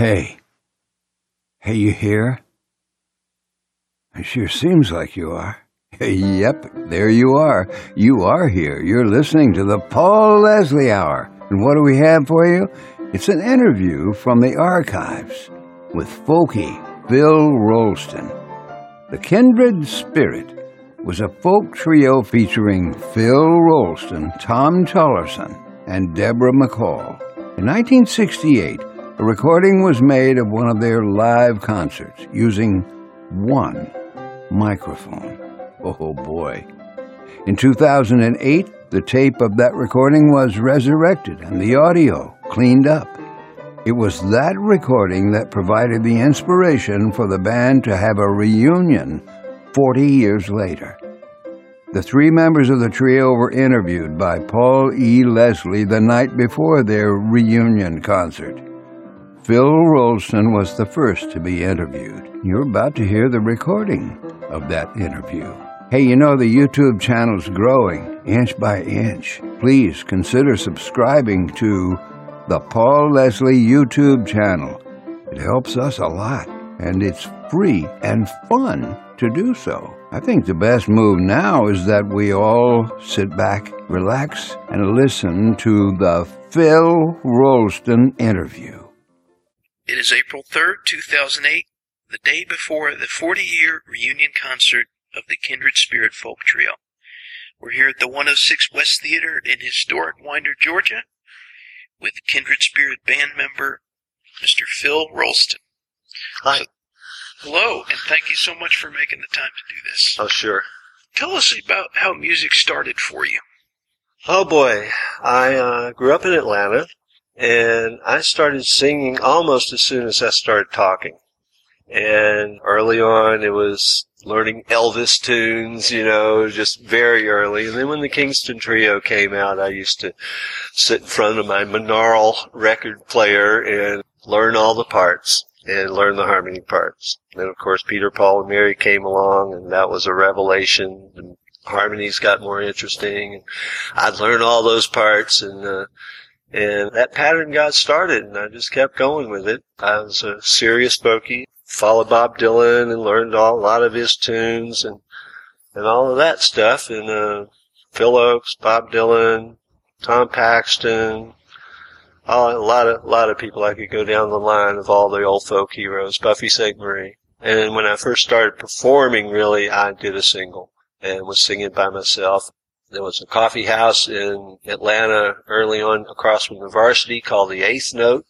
Hey. Hey, you here? It sure seems like you are. yep, there you are. You are here. You're listening to the Paul Leslie Hour. And what do we have for you? It's an interview from the archives with folky Phil Rolleston. The Kindred Spirit was a folk trio featuring Phil Rolleston, Thom Tollerson, and Deborah McColl. In 1968, a recording was made of one of their live concerts using one microphone. Oh boy. In 2008, the tape of that recording was resurrected and the audio cleaned up. It was that recording that provided the inspiration for the band to have a reunion 40 years later. The three members of the trio were interviewed by Paul E. Leslie the night before their reunion concert. Phil Rolleston was the first to be interviewed. You're about to hear the recording of that interview. Hey, you know the YouTube channel's growing inch by inch. Please consider subscribing to the Paul Leslie YouTube channel. It helps us a lot, and it's free and fun to do so. I think the best move now is that we all sit back, relax, and listen to the Phil Rolleston interview. It is April 3rd, 2008, the day before the 40 year reunion concert of the Kindred Spirit Folk Trio. We're here at the 106 West Theater in historic Winder, Georgia, with Kindred Spirit band member Mr. Phil Rolleston. Hi. So, hello, and thank you so much for making the time to do this. Oh, sure. Tell us about how music started for you. Oh boy, I uh, grew up in Atlanta, and I started singing almost as soon as I started talking. And early on, it was learning Elvis tunes, you know, just very early. And then when the Kingston Trio came out, I used to sit in front of my Monaural record player and learn all the parts and learn the harmony parts. Then, of course, Peter, Paul, and Mary came along, and that was a revelation. And harmonies got more interesting. And I'd learn all those parts, and uh, and that pattern got started, and I just kept going with it. I was a serious folkie, followed Bob Dylan and learned all, a lot of his tunes and and all of that stuff. And uh, Phil Ochs, Bob Dylan, Tom Paxton, all, a lot of a lot of people. I could go down the line of all the old folk heroes, Buffy Sainte-Marie. And when I first started performing, really, I did a single and was singing by myself. There was a coffee house in Atlanta early on across from the varsity called the Eighth Note.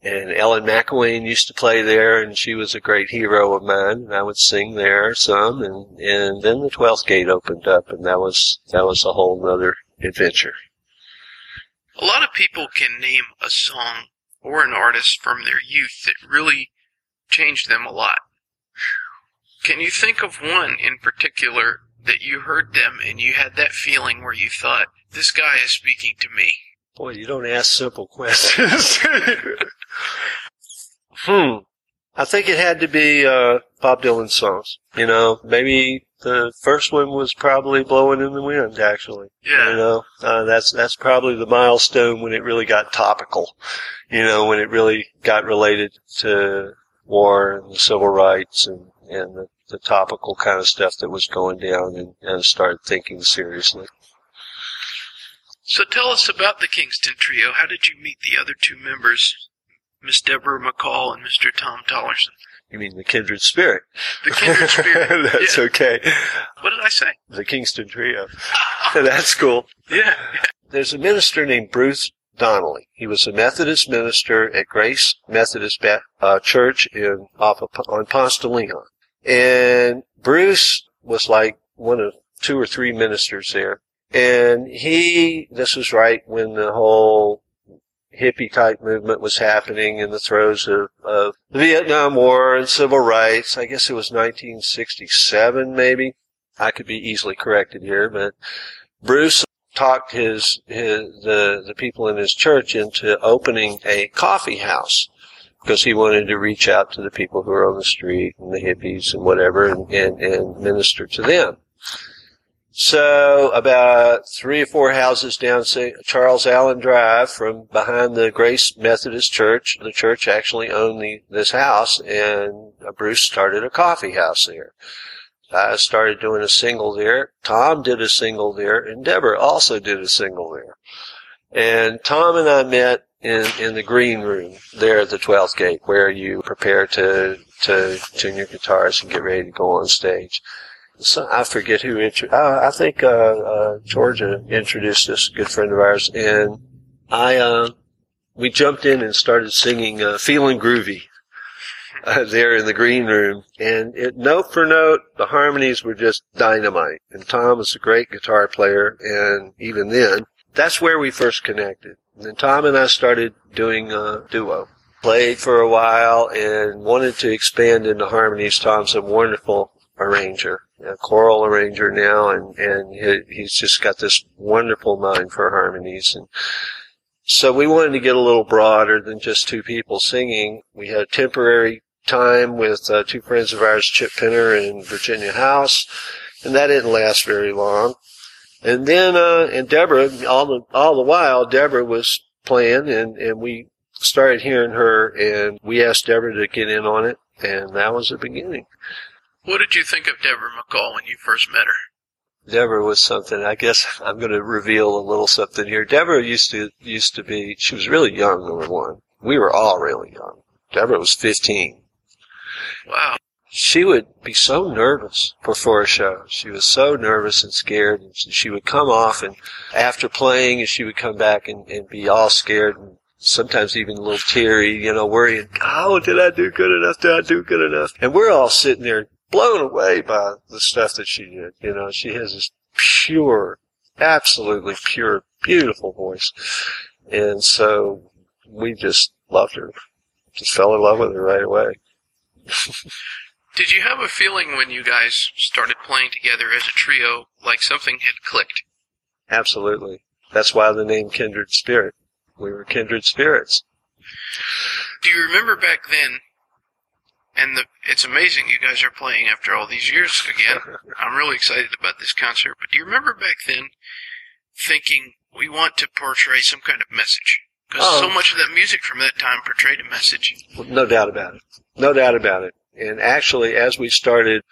And Ellen McElwain used to play there, and she was a great hero of mine. And I would sing there some, and and then the Twelfth Gate opened up, and that was that was a whole other adventure. A lot of people can name a song or an artist from their youth that really changed them a lot. Can you think of one in particular that you heard them and you had that feeling where you thought, this guy is speaking to me? Boy, you don't ask simple questions. hmm. I think it had to be uh, Bob Dylan songs. You know, maybe the first one was probably "Blowing in the Wind." Actually, Yeah. you know, uh, that's that's probably the milestone when it really got topical. You know, when it really got related to war and the civil rights and and the, the topical kind of stuff that was going down, and, and started thinking seriously. So tell us about the Kingston Trio. How did you meet the other two members, Miss Deborah McColl and Mr. Thom Tollerson? You mean the kindred spirit? The Kindred Spirit. That's yeah. okay. What did I say? The Kingston Trio. That's cool. Yeah. There's a minister named Bruce Donnelly. He was a Methodist minister at Grace Methodist Ba- uh, Church in off of, on Ponce de Leon. And Bruce was like one of two or three ministers there. And he, this was right when the whole hippie type movement was happening in the throes of, of the Vietnam War and civil rights. I guess it was 1967 maybe. I could be easily corrected here, but Bruce talked his, his the the people in his church into opening a coffee house because he wanted to reach out to the people who are on the street and the hippies and whatever and, and, and minister to them. So about three or four houses down Charles Allen Drive from behind the Grace Methodist Church, the church actually owned the, this house and uh, Bruce started a coffee house there. I started doing a single there. Tom did a single there and Deborah also did a single there. And Tom and I met in, in the green room there at the 12th gate where you prepare to, to tune your guitars and get ready to go on stage so I forget who intro- uh, I think uh, uh, Georgia introduced us, a good friend of ours, and I uh, we jumped in and started singing uh, "Feeling Groovy" uh, there in the green room, and it, note for note, the harmonies were just dynamite. And Tom was a great guitar player, and even then, that's where we first connected. And then Tom and I started doing a duo. Played for a while and wanted to expand into harmonies. Tom's a wonderful arranger a choral arranger now, and and he, he's just got this wonderful mind for harmonies. And so we wanted to get a little broader than just two people singing. We had a temporary time with uh, two friends of ours, Chip Pinner and Virginia House, and that didn't last very long. And then uh, and Deborah, all the all the while, Deborah was playing, and and we started hearing her, and we asked Deborah to get in on it, and that was the beginning. What did you think of Deborah McColl when you first met her? Deborah was something. I guess I'm going to reveal a little something here. Deborah used to used to be. She was really young. Number one, we were all really young. Deborah was 15. Wow. She would be so nervous before a show. She was so nervous and scared. And she would come off and after playing, and she would come back and, and be all scared and sometimes even a little teary, you know, worrying, oh, did I do good enough? Did I do good enough? And we're all sitting there blown away by the stuff that she did. You know, she has this pure, absolutely pure, beautiful voice. And so we just loved her. Just fell in love with her right away. Did you have a feeling when you guys started playing together as a trio like something had clicked? Absolutely. That's why the name Kindred Spirit. We were kindred spirits. Do you remember back then and the, it's amazing you guys are playing after all these years again. I'm really excited about this concert. But do you remember back then thinking we want to portray some kind of message? Because oh. so much of that music from that time portrayed a message. No doubt about it. No doubt about it. And actually, as we started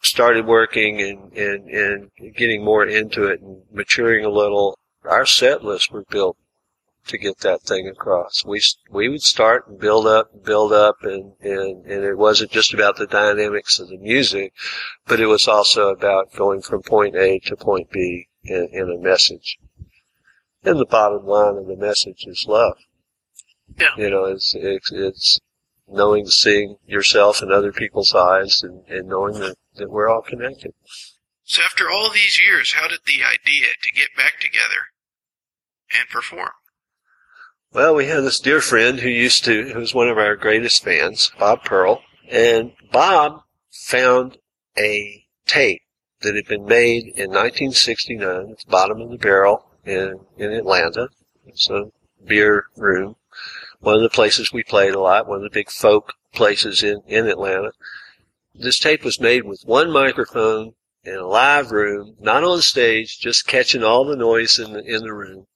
started working and, and, and getting more into it and maturing a little, our set lists were built to get that thing across. We we would start and build up and build up, and and and it wasn't just about the dynamics of the music, but it was also about going from point A to point B in, in a message. And the bottom line of the message is love. Yeah. You know, it's it's, it's knowing, seeing yourself in other people's eyes, and, and knowing that, that we're all connected. So after all these years, how did the idea to get back together and perform? Well, we had this dear friend who used to, who was one of our greatest fans, Bob Pearl, and Bob found a tape that had been made in 1969 at the bottom of the barrel in, in Atlanta. It's a beer room. One of the places we played a lot, one of the big folk places in, in Atlanta. This tape was made with one microphone in a live room, not on stage, just catching all the noise in the, in the room.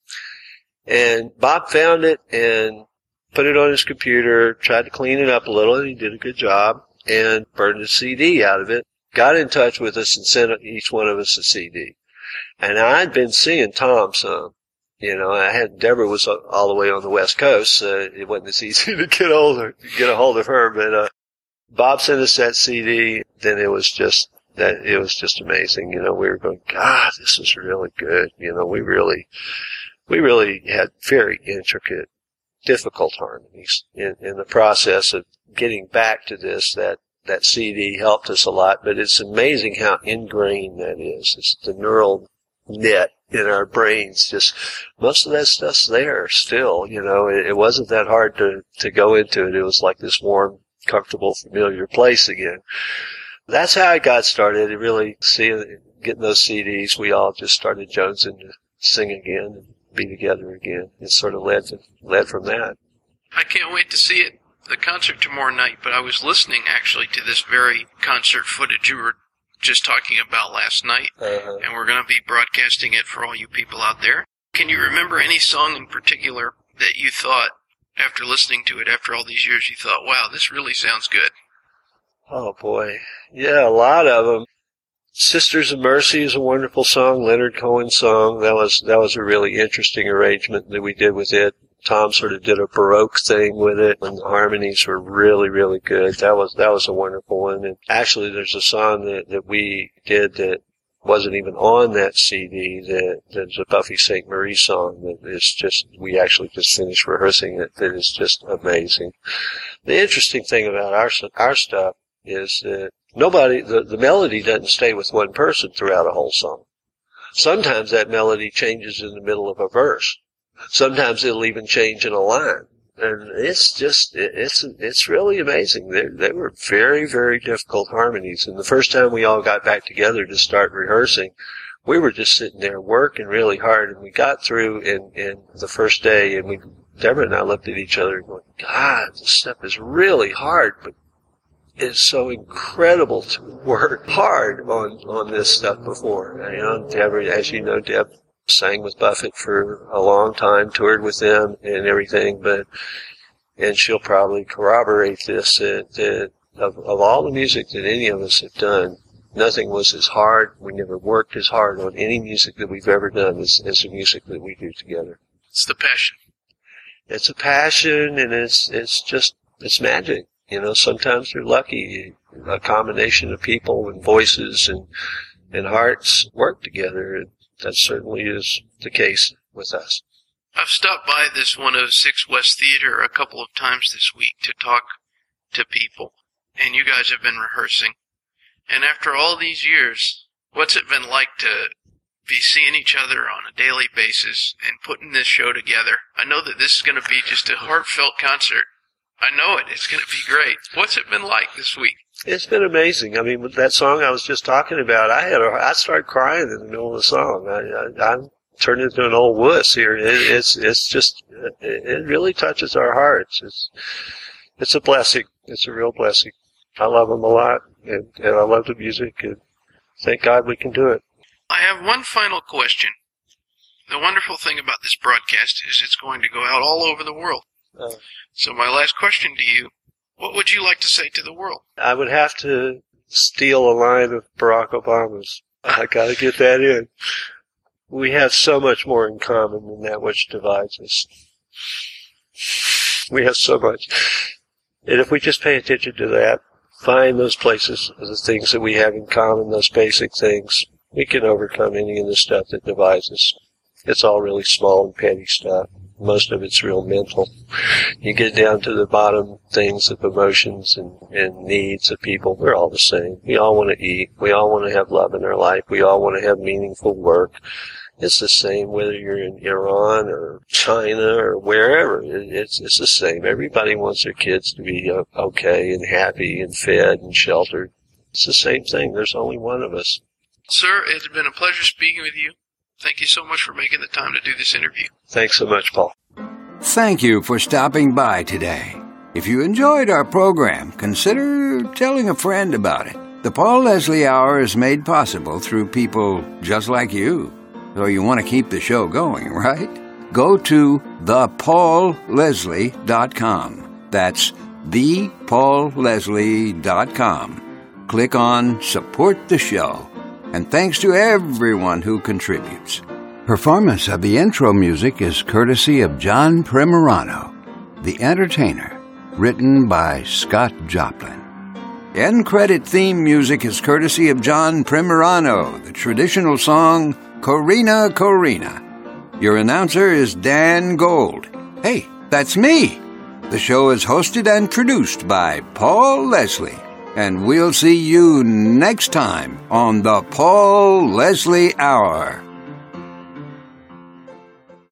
And Bob found it and put it on his computer, tried to clean it up a little, and he did a good job, and burned a CD out of it. Got in touch with us and sent each one of us a CD. And I'd been seeing Tom some. You know, I had Deborah was all the way on the West Coast, so it wasn't as easy to get hold of, get a hold of her. But uh, Bob sent us that CD. Then it was just that it was just amazing. You know, we were going, God, this is really good. You know, we really we really had very intricate, difficult harmonies in, in the process of getting back to this. That that CD helped us a lot, but it's amazing how ingrained that is. It's the neural net in our brains. Just most of that stuff's there still. You know, it, it wasn't that hard to to go into it. It was like this warm, comfortable, familiar place again. That's how I got started. It really seeing getting those CDs, we all just started jonesing to sing again and be together again. It sort of led to, led from that. I can't wait to see it, the concert tomorrow night. But I was listening actually to this very concert footage you were just talking about last night, Uh, and we're going to be broadcasting it for all you people out there. Can you remember any song in particular that you thought, after listening to it after all these years, you thought, wow, this really sounds good? oh boy, yeah, a lot of them. Sisters of Mercy is a wonderful song. Leonard Cohen's song. That was that was a really interesting arrangement that we did with it. Tom sort of did a baroque thing with it, and the harmonies were really, really good. That was that was a wonderful one. And actually, there's a song that that we did that wasn't even on that CD. That there's a Buffy Sainte-Marie song that is just we actually just finished rehearsing it. That is just amazing. The interesting thing about our our stuff is that nobody the, the melody doesn't stay with one person throughout a whole song. Sometimes that melody changes in the middle of a verse. Sometimes it'll even change in a line. And it's just, it- it's, it's really amazing. They, they were very, very difficult harmonies. And the first time we all got back together to start rehearsing, we were just sitting there working really hard and we got through in, in the first day and we, Deborah and I looked at each other and going, God, this stuff is really hard, but it's so incredible to work hard on, on this stuff before. You know, Deborah, as you know, Deb sang with Buffett for a long time, toured with them and everything, but, and she'll probably corroborate this, that, that of, of all the music that any of us have done, nothing was as hard. We never worked as hard on any music that we've ever done as, as the music that we do together. It's the passion. It's a passion and it's, it's just, it's magic. You know, sometimes you're lucky. A combination of people and voices and, and hearts work together. That certainly is the case with us. I've stopped by this 106 West Theater a couple of times this week to talk to people, and you guys have been rehearsing. And after all these years, what's it been like to be seeing each other on a daily basis and putting this show together? I know that this is going to be just a heartfelt concert. I know it. It's going to be great. What's it been like this week? It's been amazing. I mean, with that song I was just talking about, I had a, I started crying in the middle of the song. I, I, I'm turned into an old wuss here. It, it's, it's just, it, it really touches our hearts. It's, it's a blessing. It's a real blessing. I love them a lot, and, and I love the music, and thank God we can do it. I have one final question. The wonderful thing about this broadcast is it's going to go out all over the world. Uh, So my last question to you, what would you like to say to the world? I would have to steal a line of Barack Obama's. I gotta get that in. We have so much more in common than that which divides us. We have so much. And if we just pay attention to that, find those places, the things that we have in common, those basic things, we can overcome any of the stuff that divides us. It's all really small and petty stuff. Most of it's real mental. You get down to the bottom things of emotions and, and needs of people, we're all the same. We all want to eat. We all want to have love in our life. We all want to have meaningful work. It's the same whether you're in Iran or China or wherever. It- It's, it's the same. Everybody wants their kids to be uh, okay and happy and fed and sheltered. It's the same thing. There's only one of us. Sir, it's been a pleasure speaking with you. Thank you so much for making the time to do this interview. Thanks so much, Paul. Thank you for stopping by today. If you enjoyed our program, consider telling a friend about it. The Paul Leslie Hour is made possible through people just like you. So you want to keep the show going, right? Go to thepaulleslie.com. That's thepaulleslie.com. Click on Support the Show. And thanks to everyone who contributes. Performance of the intro music is courtesy of John Primorano, The Entertainer, written by Scott Joplin. End credit theme music is courtesy of John Primorano, the traditional song Corina Corina. Your announcer is Dan Gold. Hey, that's me. The show is hosted and produced by Paul Leslie. And we'll see you next time on the Paul Leslie Hour.